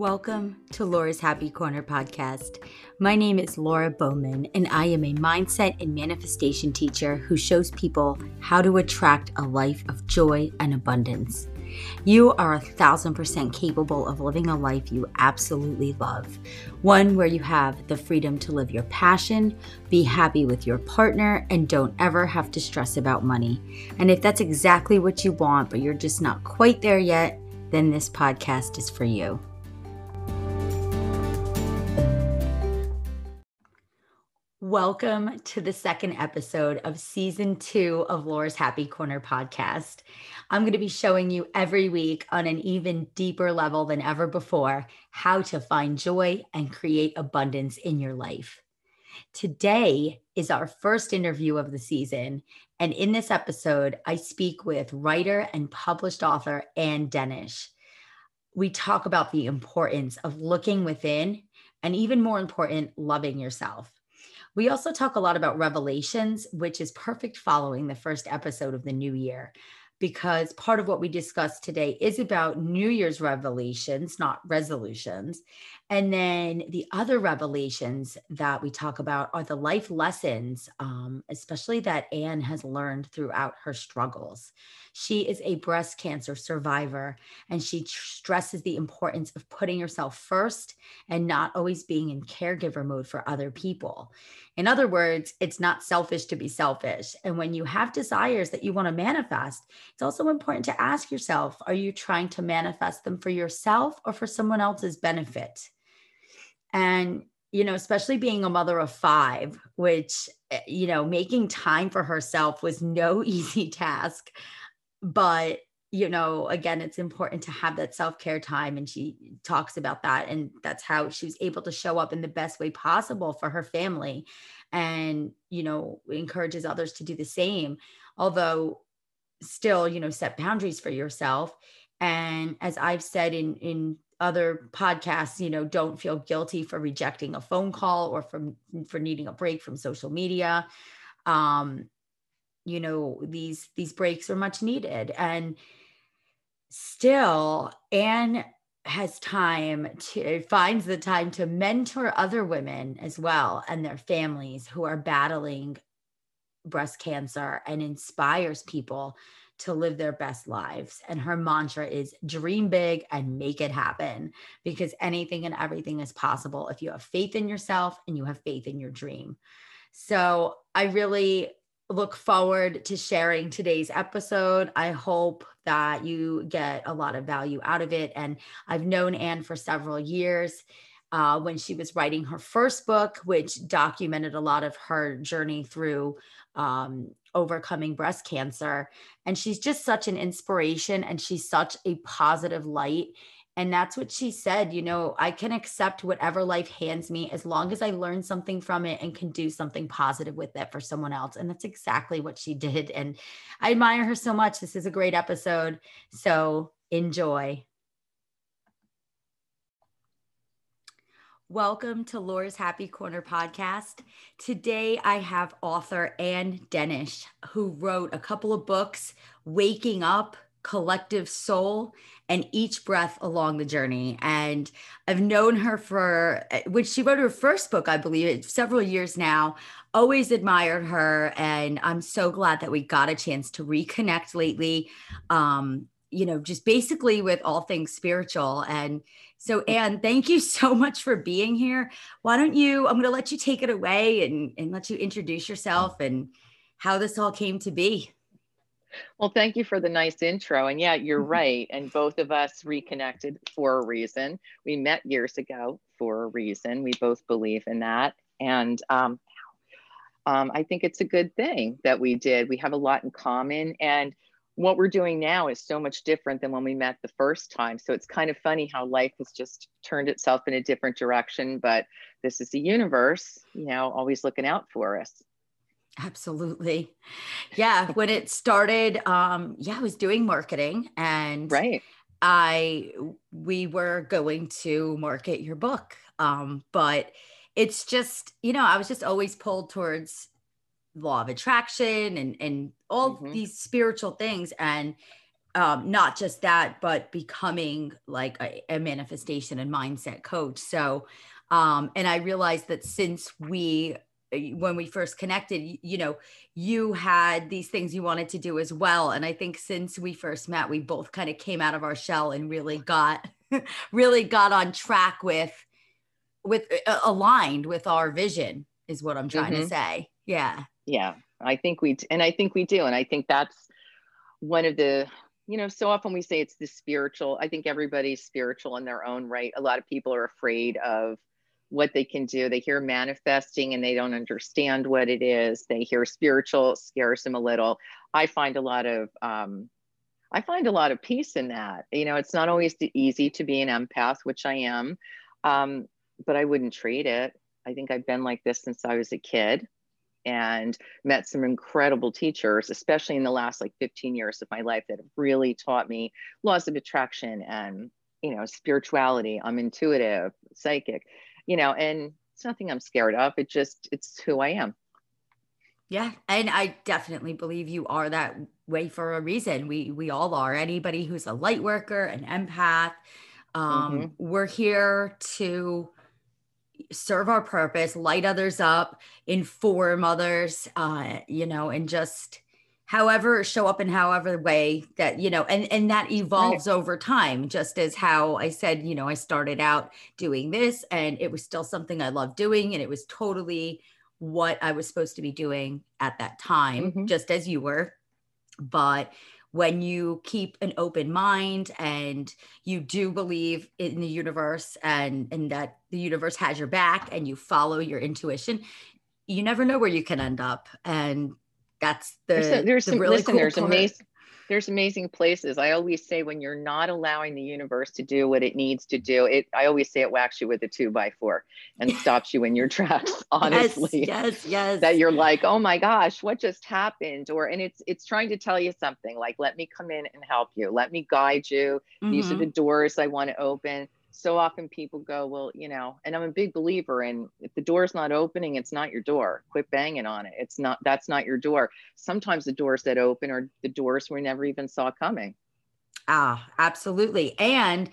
Welcome to Lora's Happy Corner podcast. My name is Lora Bowman, and I am a mindset and manifestation teacher who shows people how to attract a life of joy and abundance. You are a thousand percent capable of living a life you absolutely love. One where you have the freedom to live your passion, be happy with your partner, and don't ever have to stress about money. And if that's exactly what you want, but you're just not quite there yet, then this podcast is for you. Welcome to the second episode of season two of Lora's Happy Corner podcast. I'm going to be showing you every week on an even deeper level than ever before how to find joy and create abundance in your life. Today is our first interview of the season. And in this episode, I speak with writer and published author Anne Dennish. We talk about the importance of looking within and, even more important, loving yourself. We also talk a lot about revelations, which is perfect following the first episode of the new year, because part of what we discussed today is about New Year's revelations, not resolutions. And then the other revelations that we talk about are the life lessons, um, especially that Anne has learned throughout her struggles. She is a breast cancer survivor, and she stresses the importance of putting yourself first and not always being in caregiver mode for other people. In other words, it's not selfish to be selfish. And when you have desires that you want to manifest, it's also important to ask yourself are you trying to manifest them for yourself or for someone else's benefit? And you know, especially being a mother of five, which, eh, you know, making time for herself was no easy task. But you know again it's important to have that self-care time and she talks about that and that's how she was able to show up in the best way possible for her family and you know encourages others to do the same. Although still you know set boundaries for yourself. And as i've said in in other podcasts you know don't feel guilty for rejecting a phone call or from for needing a break from social media. Um you know these these breaks are much needed. And still anne has time to finds the time to mentor other women as well and their families who are battling breast cancer and inspires people to live their best lives. And her mantra is dream big and make it happen because anything and everything is possible if you have faith in yourself and you have faith in your dream. So I really look forward to sharing today's episode. I hope that you get a lot of value out of it. And I've known Anne for several years. Uh, when she was writing her first book, which documented a lot of her journey through um, overcoming breast cancer. And she's just such an inspiration and she's such a positive light and that's what she said. You know, I can accept whatever life hands me as long as I learn something from it and can do something positive with it for someone else. And that's exactly what she did. And I admire her so much. This is a great episode. So enjoy. Welcome to Lora's Happy Corner podcast. Today I have author Anne Dennish, who wrote a couple of books, Waking Up, collective soul and each breath along the journey. And I've known her for when she wrote her first book, I believe, several years now. Always admired her, and I'm so glad that we got a chance to reconnect lately. Um, you know, just basically with all things spiritual. And so, Anne, thank you so much for being here. Why don't you? I'm going to let you take it away and and let you introduce yourself and how this all came to be. Well, thank you for the nice intro. And yeah, you're mm-hmm. right. And both of us reconnected for a reason. We met years ago for a reason. We both believe in that. And um, um, I think it's a good thing that we did. We have a lot in common. And what we're doing now is so much different than when we met the first time. So it's kind of funny how life has just turned itself in a different direction. But this is the universe, you know, always looking out for us. Absolutely. Yeah. when it started, um, yeah, I was doing marketing and right. I we were going to market your book. Um, but it's just, you know, I was just always pulled towards law of attraction and and all mm-hmm. these spiritual things. And um, not just that, but becoming like a, a manifestation and mindset coach. So, um, and I realized that since we when we first connected you know you had these things you wanted to do as well and i think since we first met we both kind of came out of our shell and really got really got on track with with uh, aligned with our vision is what i'm trying mm-hmm. to say yeah. Yeah. I think we and i think we do and i think that's one of the you know so often we say it's the spiritual i think everybody's spiritual in their own right. A lot of people are afraid of what they can do. They hear manifesting and they don't understand what it is. They hear spiritual scares them a little. I find a lot of um, i find a lot of peace in that. You know it's not always easy to be an empath which i am um, but i wouldn't trade it. I think i've been like this since i was a kid and met some incredible teachers, especially in the last like 15 years of my life that have really taught me laws of attraction and, you know, spirituality. I'm intuitive, psychic, you know, and it's nothing I'm scared of. It just, it's who I am. Yeah. And I definitely believe you are that way for a reason. We, we all are. Anybody who's a light worker, an empath, um, mm-hmm. we're here to serve our purpose, light others up, inform others, uh, you know, and just however show up in however way that you know and and that evolves right. over time just as how i said you know i started out doing this and it was still something i loved doing and it was totally what i was supposed to be doing at that time mm-hmm. just as you were but when you keep an open mind and you do believe in the universe and and that the universe has your back and you follow your intuition you never know where you can end up and that's the there's, a, there's the some really listen, cool there's part. amazing there's amazing places. I always say when you're not allowing the universe to do what it needs to do, it I always say it whacks you with a two by four and stops you in your tracks, honestly. Yes, yes, yes. That you're like, oh my gosh, what just happened? Or and it's it's trying to tell you something like, let me come in and help you, let me guide you. Mm-hmm. These are mm-hmm. the doors I want to open so often people go, well, you know, and I'm a big believer in if the door's not opening, it's not your door. Quit banging on it. It's not, that's not your door. Sometimes the doors that open are the doors we never even saw coming. Ah, absolutely. And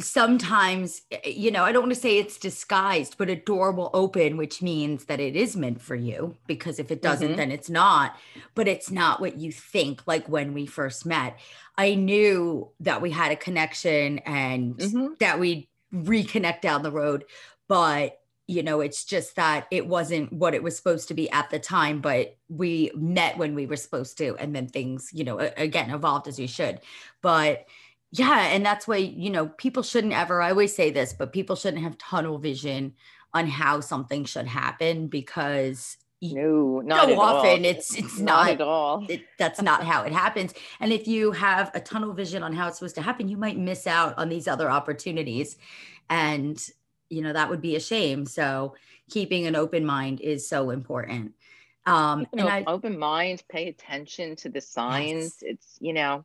sometimes you know i don't want to say it's disguised but a door will open which means that it is meant for you because if it doesn't mm-hmm. then it's not but it's not what you think like when we first met i knew that we had a connection and mm-hmm. that we'd reconnect down the road but you know it's just that it wasn't what it was supposed to be at the time but we met when we were supposed to and then things you know again evolved as you should but yeah and that's why you know people shouldn't ever i always say this but people shouldn't have tunnel vision on how something should happen because no not so often all. it's it's not, not at all. it, that's not how it happens. And if you have a tunnel vision on how it's supposed to happen you might miss out on these other opportunities. And you know that would be a shame. So keeping an open mind is so important. Um and I, open mind pay attention to the signs. Yes. it's you know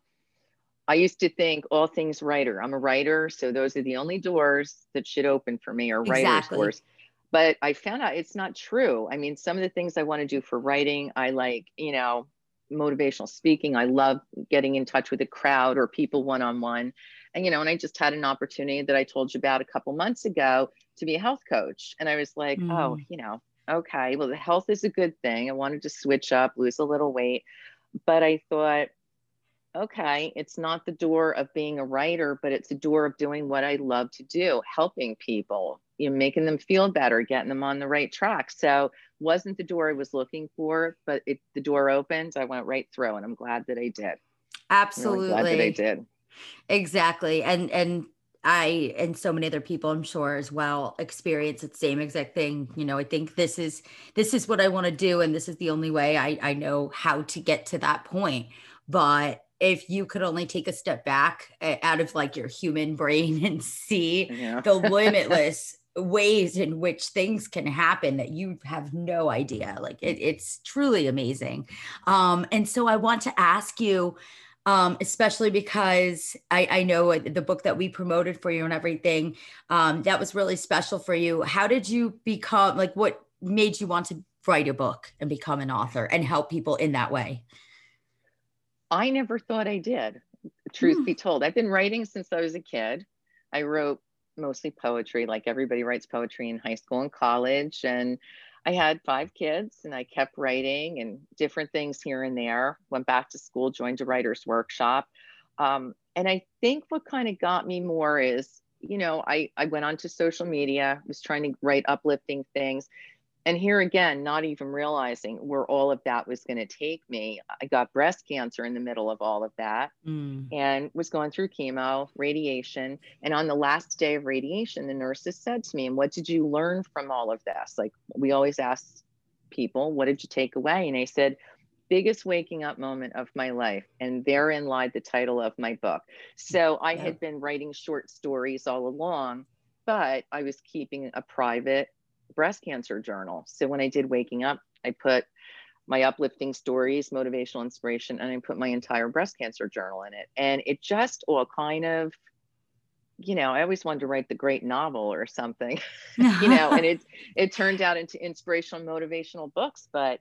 I used to think all things writer. I'm a writer, so those are the only doors that should open for me are writer's exactly. doors. But I found out it's not true. I mean, some of the things I want to do for writing, I like, you know, motivational speaking. I love getting in touch with a crowd or people one on one. And, you know, and I just had an opportunity that I told you about a couple months ago to be a health coach. And I was like, mm. oh, you know, okay, well, the health is a good thing. I wanted to switch up, lose a little weight. But I thought, okay, it's not the door of being a writer, but it's the door of doing what I love to do, helping people, you know, making them feel better, getting them on the right track. So wasn't the door I was looking for, but it, the door opened, I went right through and I'm glad that I did. Absolutely. Really glad that I did. Exactly. And, and I and so many other people I'm sure as well experience the same exact thing. You know, I think this is this is what I want to do and this is the only way I I know how to get to that point. But if you could only take a step back out of like your human brain and see yeah. the limitless ways in which things can happen that you have no idea like it, it's truly amazing. Um, and so i want to ask you um, especially because I, I, know the book that we promoted for you and everything um, that was really special for you. How did you become like what made you want to write a book and become an author and help people in that way I never thought I did. truth mm. be told. I've been writing since I was a kid. I wrote mostly poetry, like everybody writes poetry in high school and college. And I had five kids and I kept writing and different things here and there. Went back to school, joined a writer's workshop. Um, and I think what kind of got me more is, you know, I, I went onto social media, was trying to write uplifting things and here again, not even realizing where all of that was going to take me. I got breast cancer in the middle of all of that mm. and was going through chemo, radiation. And on the last day of radiation, the nurses said to me, And what did you learn from all of this? Like we always ask people, What did you take away? And I said, biggest waking up moment of my life. And therein lied the title of my book. So I yeah. had been writing short stories all along, but I was keeping a private breast cancer journal. So when I did Waking Up, I put my uplifting stories, motivational inspiration, and I put my entire breast cancer journal in it. And it just all kind of, you know, I always wanted to write the great novel or something, you know, and it it turned out into inspirational, motivational books. But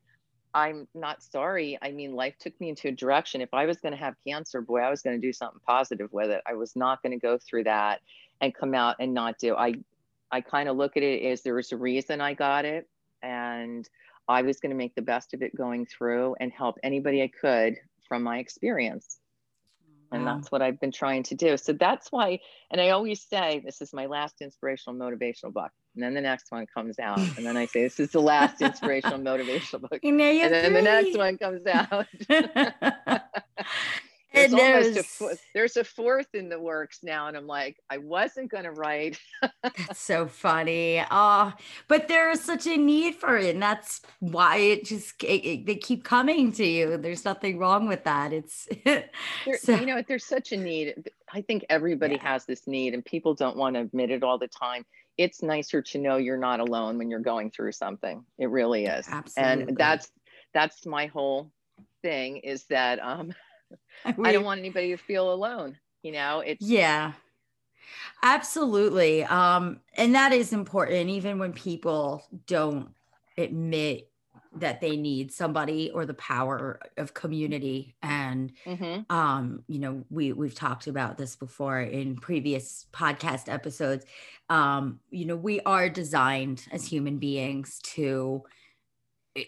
I'm not sorry. I mean, life took me into a direction. If I was going to have cancer, boy, I was going to do something positive with it. I was not going to go through that and come out and not do. I I kind of look at it as there was a reason I got it, and I was going to make the best of it going through and help anybody I could from my experience. And that's what I've been trying to do. So that's why, and I always say, this is my last inspirational motivational book. And then the next one comes out. And then I say, this is the last inspirational motivational book. and then the next one comes out. there's almost a there's a fourth in the works now and i'm like i wasn't going to write. That's so funny. Oh but there's such a need for it and that's why it just it, it, they keep coming to you. There's nothing wrong with that. It's so, you know there's such a need. I think everybody yeah. has this need and people don't want to admit it all the time. It's nicer to know you're not alone when you're going through something. It really is. Absolutely. and that's that's my whole thing is that um we, I don't want anybody to feel alone. You know, it's yeah, absolutely. Um, and that is important, even when people don't admit that they need somebody or the power of community and mm-hmm. um you know we we've talked about this before in previous podcast episodes um you know we are designed as human beings to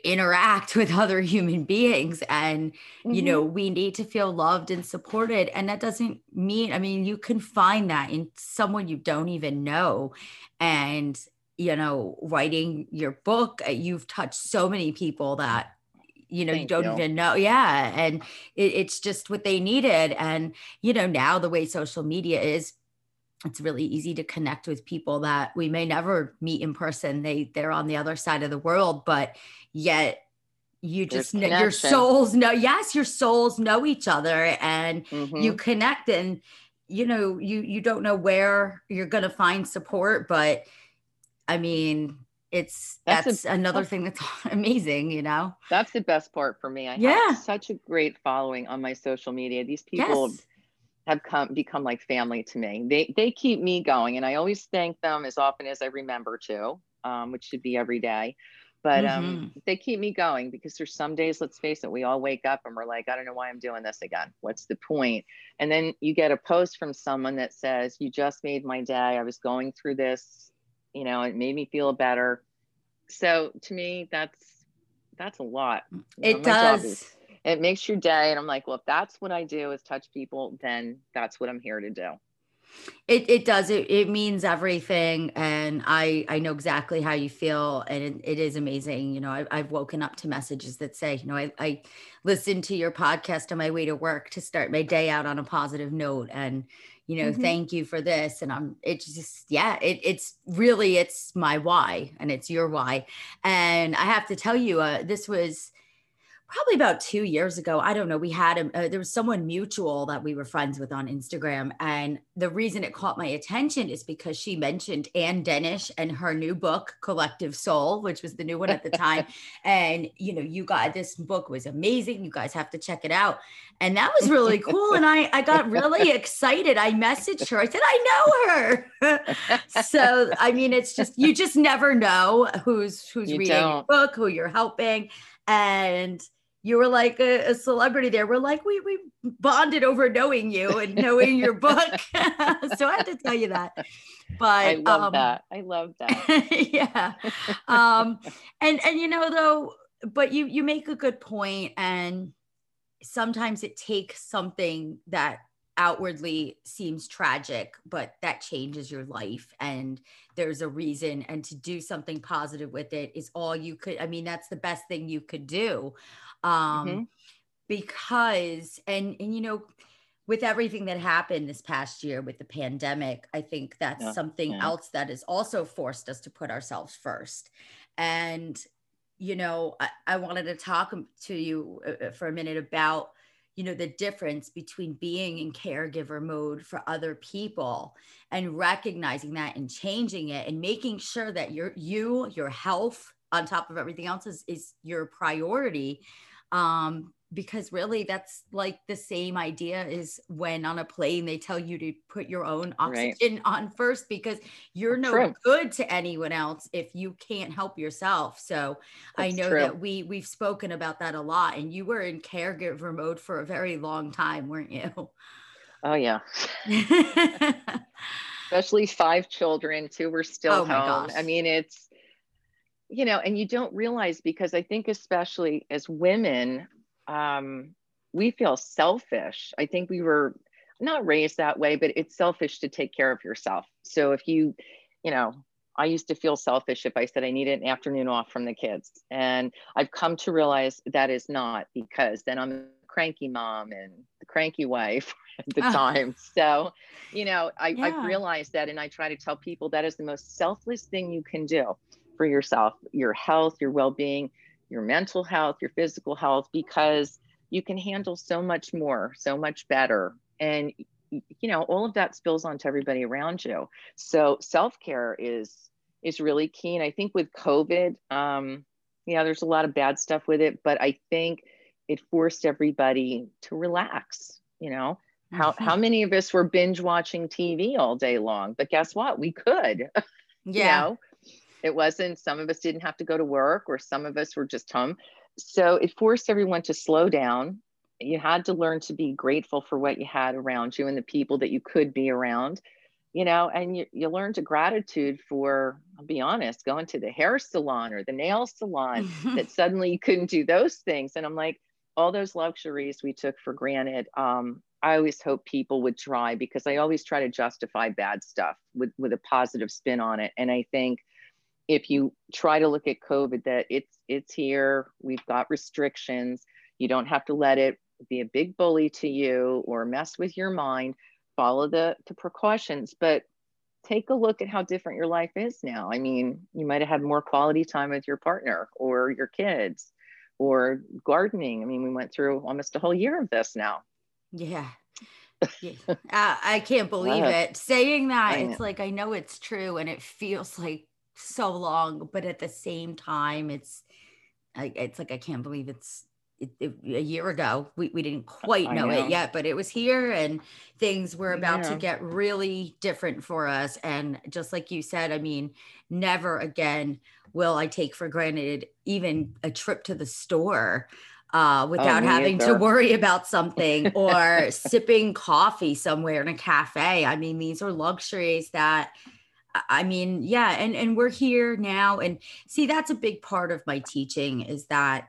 interact with other human beings and mm-hmm. you know we need to feel loved and supported. And that doesn't mean i mean you can find that in someone you don't even know. And you know writing your book uh, you've touched so many people that you know Thank you don't you. even know. Yeah. And it, it's just what they needed. And you know now the way social media is it's really easy to connect with people that we may never meet in person. They they're on the other side of the world but yet you just know your souls know yes your souls know each other and mm-hmm. you connect and you know you you don't know where you're going to find support but i mean it's that's, that's a, another thing that's amazing you know? That's the best part for me. I yeah. have such a great following on my social media. These people yes have come become like family to me. They they keep me going, and I always thank them as often as I remember to, um, which should be every day. But um, mm-hmm. they keep me going because there's some days, let's face it, we all wake up and we're like, I don't know why I'm doing this again. What's the point? And then you get a post from someone that says, You just made my day. I was going through this, you know, it made me feel better. So to me, that's that's a lot. You it know, does it makes your day. And i'm like well if that's what i do is touch people then that's what i'm here to do. It, it does. It, it means everything. And i i know exactly how you feel. And it, it is amazing. You know I, i've woken up to messages that say you know I, I listened to your podcast on my way to work to start my day out on a positive note. And you know mm-hmm. thank you for this. And i'm it's just yeah it, it's really it's my why and it's your why. And i have to tell you uh, this was probably about two years ago. I don't know. We had a, uh, there was someone mutual that we were friends with on Instagram. And the reason it caught my attention is because she mentioned Anne Dennish and her new book, Collective Soul, which was the new one at the time. and, you know, you got this book was amazing. You guys have to check it out. And that was really cool. And I, I got really excited. I messaged her. I said, I know her. so, I mean, it's just, you just never know who's, who's you reading don't. your book, who you're helping. And, you were like a, a, celebrity there. We're like, we we bonded over knowing you and knowing your book. so I have to tell you that. But I love um, that. I love that. yeah. Um, and and you know though, but you you make a good point, and sometimes it takes something that outwardly seems tragic, but that changes your life and there's a reason. And to do something positive with it is all you could. I mean, that's the best thing you could do um, mm-hmm. because and and you know with everything that happened this past year with the pandemic i think that's yeah. something yeah. else that has also forced us to put ourselves first and you know I, I wanted to talk to you uh, uh, for a minute about you know the difference between being in caregiver mode for other people and recognizing that and changing it and making sure that your you your health on top of everything else is, is your priority um, because really that's like the same idea is when on a plane they tell you to put your own oxygen right. on first because you're no true. good to anyone else if you can't help yourself so that's i know true. that we we've spoken about that a lot and you were in caregiver mode for a very long time weren't you oh yeah especially five children two were still oh home i mean it's you know, and you don't realize because I think, especially as women, um, we feel selfish. I think we were not raised that way, but it's selfish to take care of yourself. So if you, you know, I used to feel selfish if I said I needed an afternoon off from the kids. And I've come to realize that is not because then I'm a cranky mom and the cranky wife at the uh, time. So, you know, I, yeah. I've realized that and I try to tell people that is the most selfless thing you can do for yourself, your health, your well being, your mental health, your physical health, because you can handle so much more, so much better. And, you know, all of that spills onto everybody around you. So self care is is really key. And I think with COVID, um, yeah, there's a lot of bad stuff with it, but I think it forced everybody to relax. You know, how mm-hmm. how many of us were binge watching TV all day long? But guess what? We could. Yeah. you know? It wasn't, some of us didn't have to go to work or some of us were just home. So it forced everyone to slow down. You had to learn to be grateful for what you had around you and the people that you could be around, you know, and you, you learn to gratitude for, I'll be honest, going to the hair salon or the nail salon that suddenly you couldn't do those things. And I'm like, all those luxuries we took for granted. Um, I always hope people would try because I always try to justify bad stuff with, with a positive spin on it. And I think if you try to look at COVID, that it's it's here, we've got restrictions. You don't have to let it be a big bully to you or mess with your mind. Follow the, the precautions, but take a look at how different your life is now. I mean, you might have had more quality time with your partner or your kids or gardening. I mean, we went through almost a whole year of this now. Yeah. yeah. Uh, I can't believe it. Saying that, it's like I know it's true and it feels like so long, but at the same time, it's it's like I can't believe it's it, it, a year ago. We, we didn't quite know, know, it yet, but it was here and things were about to get really different for us. And just like you said, I mean, never again will I take for granted even a trip to the store uh, oh, without oh, having either. to worry about something or sipping coffee somewhere in a cafe. I mean, these are luxuries that I mean, yeah, and and we're here now and see that's a big part of my teaching is that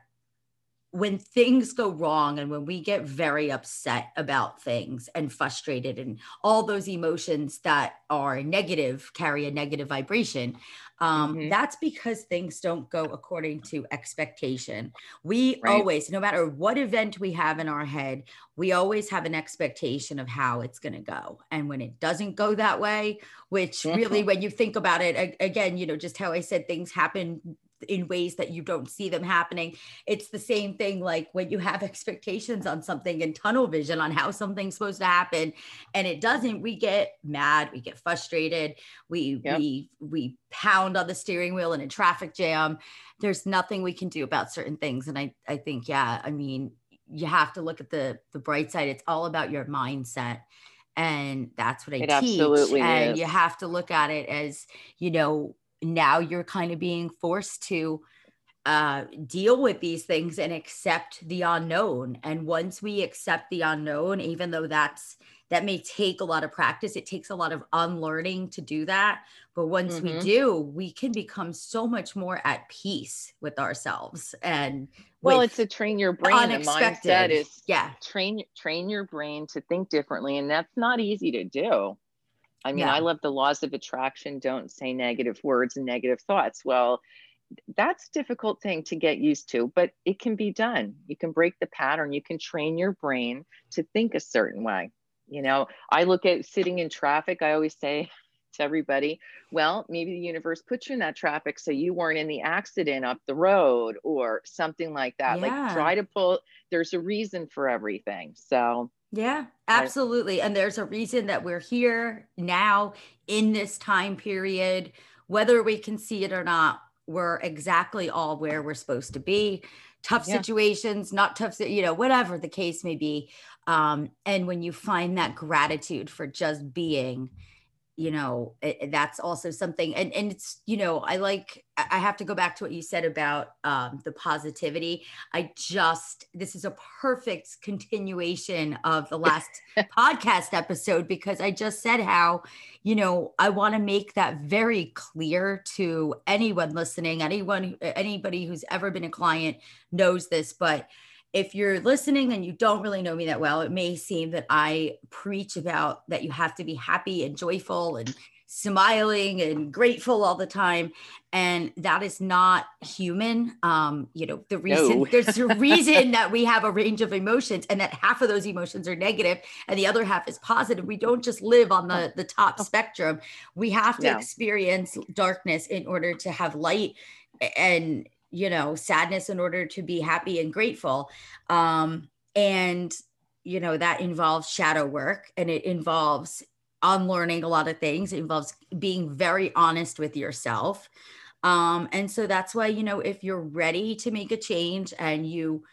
when things go wrong and when we get very upset about things and frustrated and all those emotions that are negative carry a negative vibration um, mm-hmm. that's because things don't go according to expectation we right. always no matter what event we have in our head we always have an expectation of how it's going to go and when it doesn't go that way which mm-hmm. really when you think about it again you know just how i said things happen in ways that you don't see them happening. It's the same thing like when you have expectations on something and tunnel vision on how something's supposed to happen and it doesn't, we get mad, we get frustrated, we yep. we we pound on the steering wheel in a traffic jam. There's nothing we can do about certain things. And I I think, yeah, I mean, you have to look at the the bright side. It's all about your mindset and that's what I it teach. and is. you have to look at it as, you know, now you're kind of being forced to uh, deal with these things and accept the unknown. And once we accept the unknown, even though that's that may take a lot of practice, it takes a lot of unlearning to do that. But once mm-hmm. we do, we can become so much more at peace with ourselves. And well, it's to train your brain. The mindset is yeah, train train your brain to think differently, and that's not easy to do. I mean, yeah. I love the laws of attraction. Don't say negative words and negative thoughts. Well, that's a difficult thing to get used to but it can be done you can break the pattern you can train your brain to think a certain way you know i look at sitting in traffic i always say to everybody well maybe the universe put you in that traffic so you weren't in the accident up the road or something like that yeah. like try to pull there's a reason for everything so yeah, absolutely. And there's a reason that we're here now in this time period, whether we can see it or not we're exactly all where we're supposed to be tough yeah. situations not tough you know whatever the case may be um, and when you find that gratitude for just being you know it, that's also something and and it's you know i like i have to go back to what you said about um, the positivity. I just this is a perfect continuation of the last podcast episode because i just said how you know i want to make that very clear to anyone listening anyone eh, anybody who's ever been a client knows this but if you're listening and you don't really know me that well, it may seem that I preach about that you have to be happy and joyful and smiling and grateful all the time. And that is not human. Um, you know, the reason no. there's a reason that we have a range of emotions and that half of those emotions are negative and the other half is positive. We don't just live on the, the top spectrum. We have to no. experience darkness in order to have light and you know sadness in order to be happy and grateful. Um and you know that involves shadow work and it involves unlearning a lot of things. It involves being very honest with yourself. Um and so that's why you know if you're ready to make a change and you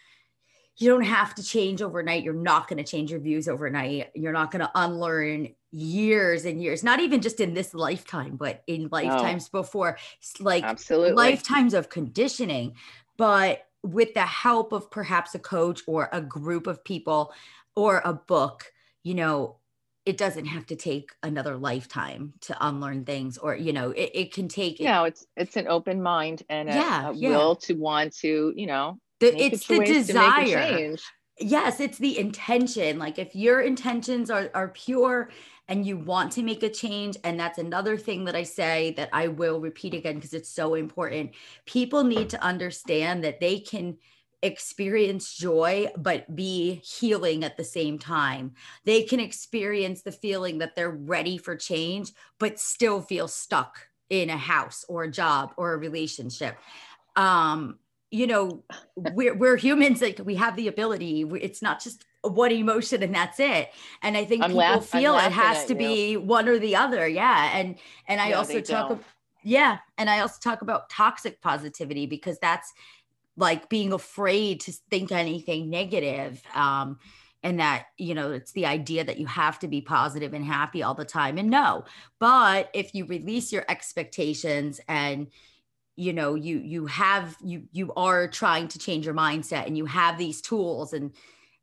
you don't have to change overnight you're not going to change your views overnight you're not going to unlearn years and years, not even just in this lifetime, but in lifetimes no. before, like Absolutely. lifetimes of conditioning. But with the help of perhaps a coach or a group of people or a book, you know, it doesn't have to take another lifetime to unlearn things or you know it, it can take you know it's it's an open mind and a, yeah, a yeah. will to want to you know the, it's the desire. yes it's the intention. Like if your intentions are are pure and you want to make a change and that's another thing that i say that i will repeat again because it's so important. People need to understand that they can experience joy but be healing at the same time. They can experience the feeling that they're ready for change but still feel stuck in a house or a job or a relationship. Um you know we're, we're humans like we have the ability. It's not just one emotion and that's it. And i think I'm people laugh, feel it has to you. be one or the other. Yeah. And and i also talk about yeah. And i also talk about toxic positivity because that's like being afraid to think anything negative um and that you know it's the idea that you have to be positive and happy all the time. And no but if you release your expectations and you know you you have you you are trying to change your mindset and you have these tools and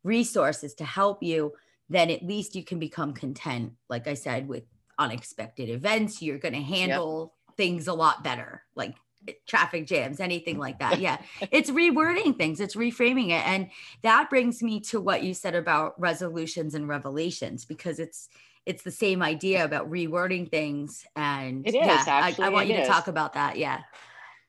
resources to help you, then at least you can become content. Like I said, with unexpected events, you're going to handle yep. things a lot better, like eh, traffic jams, anything like that. Yeah. it's rewording things, it's reframing it. And that brings me to what you said about resolutions and revelations, because it's, it's the same idea about rewording things and it is yeah, actually, I, I want you is. to talk about that. Yeah.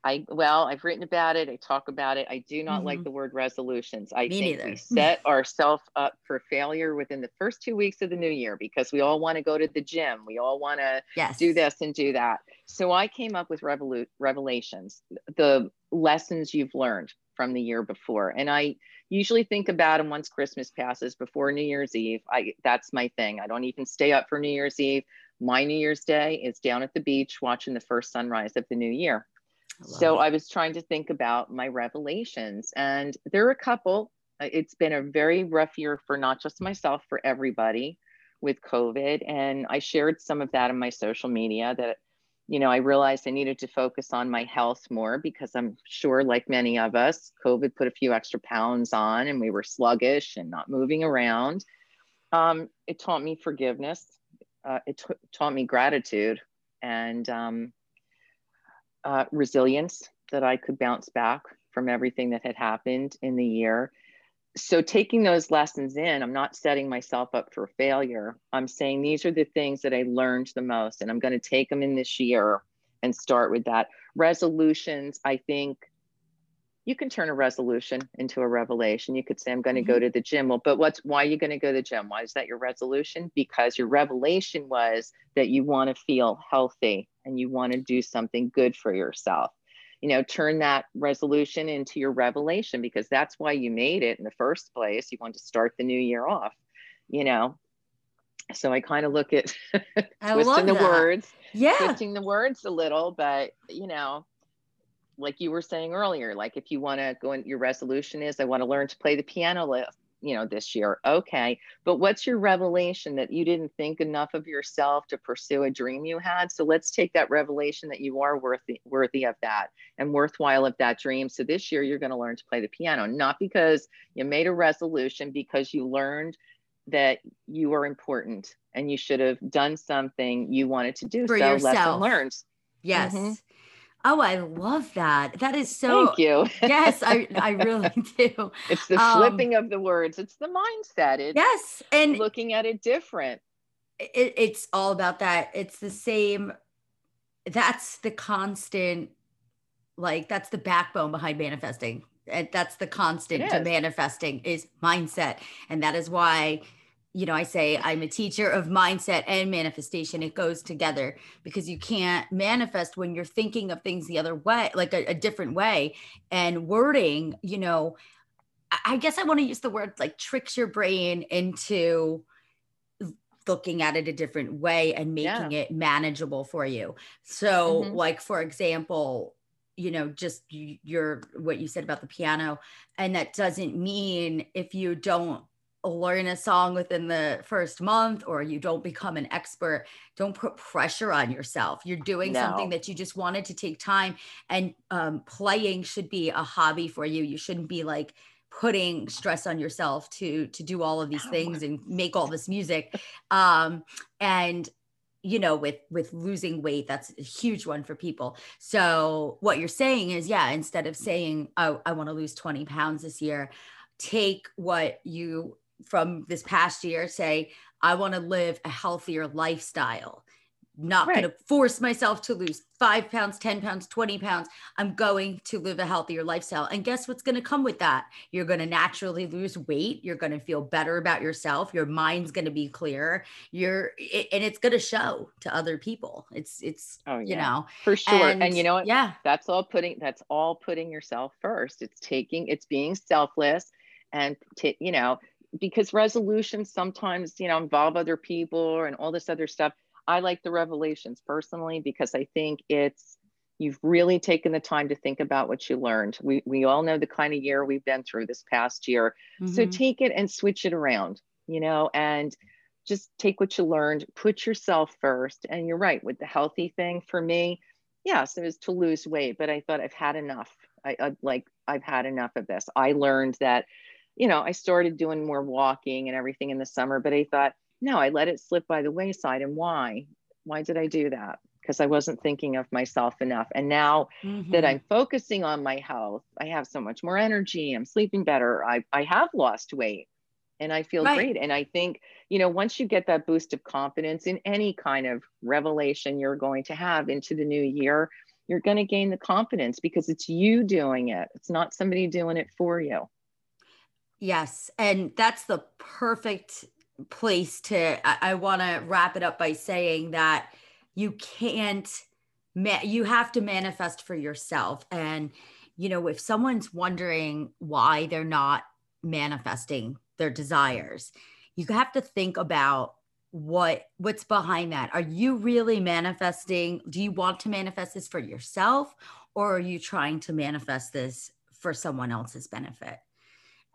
I well, I've written about it. I talk about it. I do not mm-hmm. like the word resolutions. I Me think neither. we set ourselves up for failure within the first two weeks of the new year because we all want to go to the gym. We all want to yes. do this and do that. So I came up with revolu- revelations, the lessons you've learned from the year before, and I usually think about them once Christmas passes before New Year's Eve. I that's my thing. I don't even stay up for New Year's Eve. My New Year's Day is down at the beach watching the first sunrise of the new year so. I was trying to think about my revelations, and there are a couple. Uh, it's been a very rough year for not just myself, for everybody with COVID. And I shared some of that in my social media that you know, I realized I needed to focus on my health more because I'm sure, like many of us, COVID put a few extra pounds on and we were sluggish and not moving around. Um, it taught me forgiveness. Uh, it t- taught me gratitude and um, uh, resilience that I could bounce back from everything that had happened in the year. So, taking those lessons in, I'm not setting myself up for failure. I'm saying these are the things that I learned the most, and I'm going to take them in this year and start with that. Resolutions, I think you can turn a resolution into a revelation. You could say, I'm going to mm-hmm. go to the gym. Well, but what's why are you going to go to the gym? Why is that your resolution? Because your revelation was that you want to feel healthy and you want to do something good for yourself. You know turn that resolution into your revelation because that's why you made it in the first place. You want to start the new year off you know? So i kind of look at twisting the that. words yeah. twisting the words a little but you know like you were saying earlier like if you want to go in your resolution is i want to learn to play the piano you know this year okay but what's your revelation that you didn't think enough of yourself to pursue a dream you had? So let's take that revelation that you are worthy worthy of that and worthwhile of that dream. So this year you're going to learn to play the piano not because you made a resolution because you learned that you are important and you should have done something you wanted to do. For so yourself. lesson learned. Yes. Mm-hmm. Oh, I love that. That is so. Thank you. yes, I, I really do. It's the um, flipping of the words. It's the mindset. It's yes, and looking at it different. It, it's all about that. It's the same. That's the constant. Like that's the backbone behind manifesting. And that's the constant to manifesting is mindset, and that is why you know, I say I'm a teacher of mindset and manifestation. It goes together because you can't manifest when you're thinking of things the other way, like a, a different way. And wording, you know, I guess I want to use the word like tricks your brain into looking at it a different way and making yeah. it manageable for you. So, mm-hmm. like, for example, you know just your what you said about the piano and that doesn't mean if you don't learn a song within the first month or you don't become an expert don't put pressure on yourself. You're doing no. something that you just wanted to take time and um, playing should be a hobby for you. You shouldn't be like putting stress on yourself to to do all of these things and make all this music. Um and you know with with losing weight that's a huge one for people. So what you're saying is yeah instead of saying oh i want to lose 20 pounds this year take what you from this past year say, I want to live a healthier lifestyle. Not right. going to force myself to lose five pounds, 10 pounds, 20 pounds. I'm going to live a healthier lifestyle. And guess what's going to come with that? You're going to naturally lose weight. You're going to feel better about yourself. Your mind's going to be clearer. You're, it, and it's going to show to other people. It's, it's, oh, yeah. you know, for sure. And, and you know what? Yeah. That's all putting, that's all putting yourself first. It's taking, it's being selfless and, t- you know, because resolutions sometimes you know involve other people and all this other stuff. I like the revelations personally because i think it's you've really taken the time to think about what you learned. We, we all know the kind of year we've been through this past year. Mm-hmm. so take it and switch it around you know and just take what you learned put yourself first. And you're right with the healthy thing for me yes it was to lose weight but i thought i've had enough. I, I like i've had enough of this. I learned that you know, I started doing more walking and everything in the summer, but I thought, no, I let it slip by the wayside. And why? Why did I do that? Because I wasn't thinking of myself enough. And now mm-hmm. that I'm focusing on my health, I have so much more energy. I'm sleeping better. I, I have lost weight and I feel right. great. And I think, you know, once you get that boost of confidence in any kind of revelation you're going to have into the new year, you're going to gain the confidence because it's you doing it. It's not somebody doing it for you. Yes. And that's the perfect place to, I, I want to wrap it up by saying that you can't, ma- you have to manifest for yourself. And, you know, if someone's wondering why they're not manifesting their desires, you have to think about what what's behind that are you really manifesting do you want to manifest this for yourself or are you trying to manifest this for someone else's benefit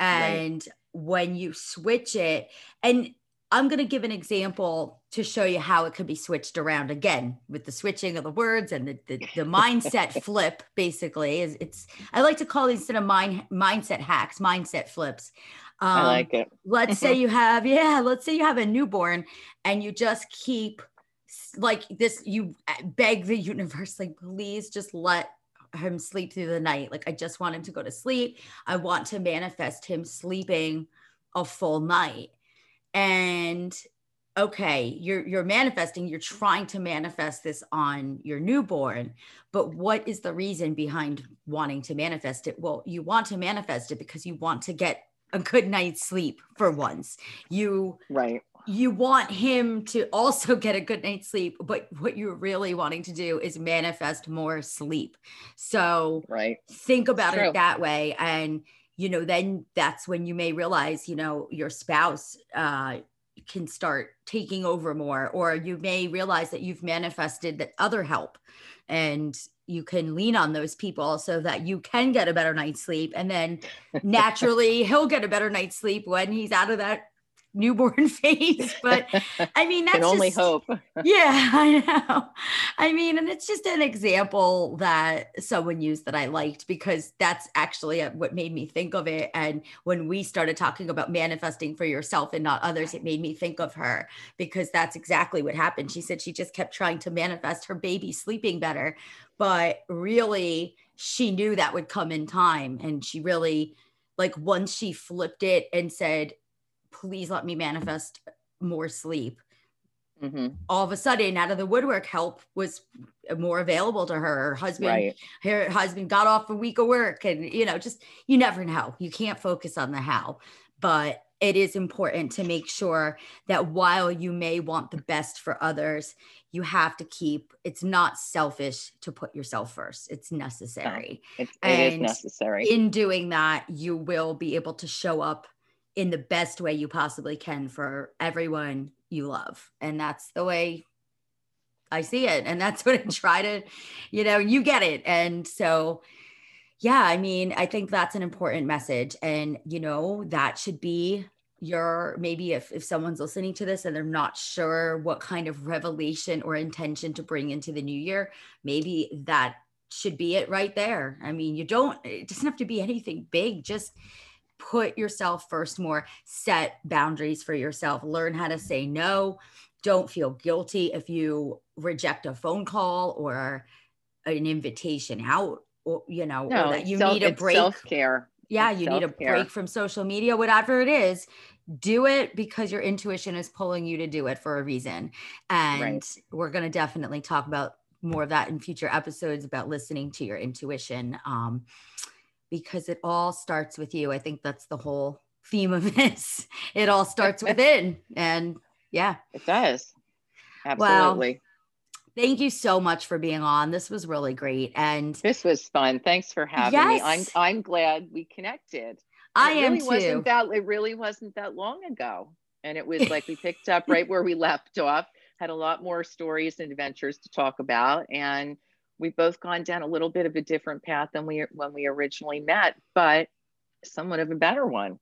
and right. when you switch it, and I'm going to give an example to show you how it could be switched around again with the switching of the words and the, the, the mindset flip basically is it's I like to call these instead of mind mindset hacks, mindset flips. Um, I like it. let's say you have, yeah, let's say you have a newborn and you just keep like this, you beg the universe, like, please just let him sleep through the night. Like, I just want him to go to sleep. I want to manifest him sleeping a full night and okay you're you're manifesting you're trying to manifest this on your newborn but what is the reason behind wanting to manifest it well you want to manifest it because you want to get a good night's sleep for once you right you want him to also get a good night's sleep but what you're really wanting to do is manifest more sleep. So right. think about it that way. And you know, then that's when you may realize, you know, your spouse uh, can start taking over more, or you may realize that you've manifested that other help and you can lean on those people so that you can get a better night's sleep. And then naturally, he'll get a better night's sleep when he's out of that newborn phase but i mean that's only just, hope. Yeah i know. I mean and it's just an example that someone used that i liked because that's actually uh, what made me think of it and when we started talking about manifesting for yourself and not others it made me think of her because that's exactly what happened. She said she just kept trying to manifest her baby sleeping better but really she knew that would come in time and she really like once she flipped it and said please let me manifest more sleep. Mm-hmm. All of a sudden, out of the woodwork, help was more available to her. Her husband, right. her husband got off a week of work, and you know, just you never know. You can't focus on the how, but it is important to make sure that while you may want the best for others, you have to keep. It's not selfish to put yourself first. It's necessary. No, it, it is necessary. In doing that, you will be able to show up in the best way you possibly can for everyone you love. And that's the way I see it. And that's what I try to, you know, you get it. And so, yeah, I mean, I think that's an important message. And, you know, that should be your maybe if, if someone's listening to this and they're not sure what kind of revelation or intention to bring into the new year, maybe that should be it right there. I mean, you don't, it doesn't have to be anything big, just put yourself first more, set boundaries for yourself, learn how to say no. Don't feel guilty if you reject a phone call or an invitation out, or, you know, no, that you self, need a break. Self care. Yeah, it's you self-care. need a break from social media, whatever it is. Do it because your intuition is pulling you to do it for a reason. And right. we're going to definitely talk about more of that in future episodes about listening to your intuition. Um, because it all starts with you. I think that's the whole theme of this. It all starts within. And yeah, it does. Absolutely. Thank you so much for being on. This was really great. And this was fun. Thanks for having yes. me. I'm I'm glad we connected. I it am really too. Wasn't that it really wasn't that long ago. And it was like we picked up right where we left off, had a lot more stories and adventures to talk about. And we've both gone down a little bit of a different path than we when we originally met, but somewhat of a better one.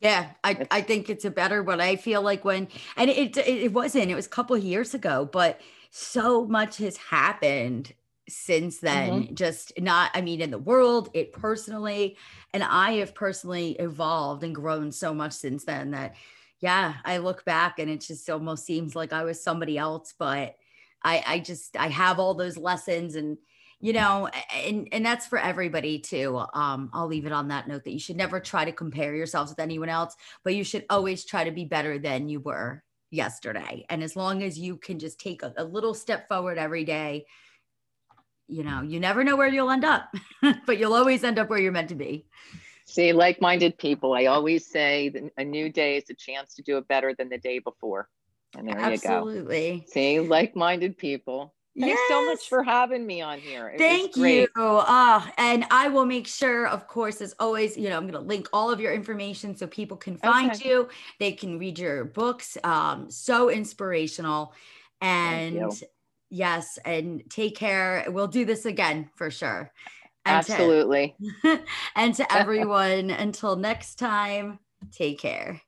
Yeah, I, I think it's a better one. I feel like when and it it wasn't, it was a couple of years ago, but so much has happened since then. Mm-hmm. Just not, I mean, in the world, it personally, and I have personally evolved and grown so much since then that yeah, I look back and it just almost seems like I was somebody else, but I, I just I have all those lessons and you know and and that's for everybody too. Um i'll leave it on that note that you should never try to compare yourselves with anyone else but you should always try to be better than you were yesterday. And as long as you can just take a, a little step forward every day you know you never know where you'll end up but you'll always end up where you're meant to be. See like-minded people i always say a new day is a chance to do it better than the day before and there Absolutely. you go. See, like-minded people. Thanks yes. so much for having me on here. It Thank you. Uh, and I will make sure, of course, as always, you know, I'm going to link all of your information so people can find okay. you. They can read your books. Um, so inspirational. And yes, and take care. We'll do this again for sure. And Absolutely. To, and to everyone, until next time, take care.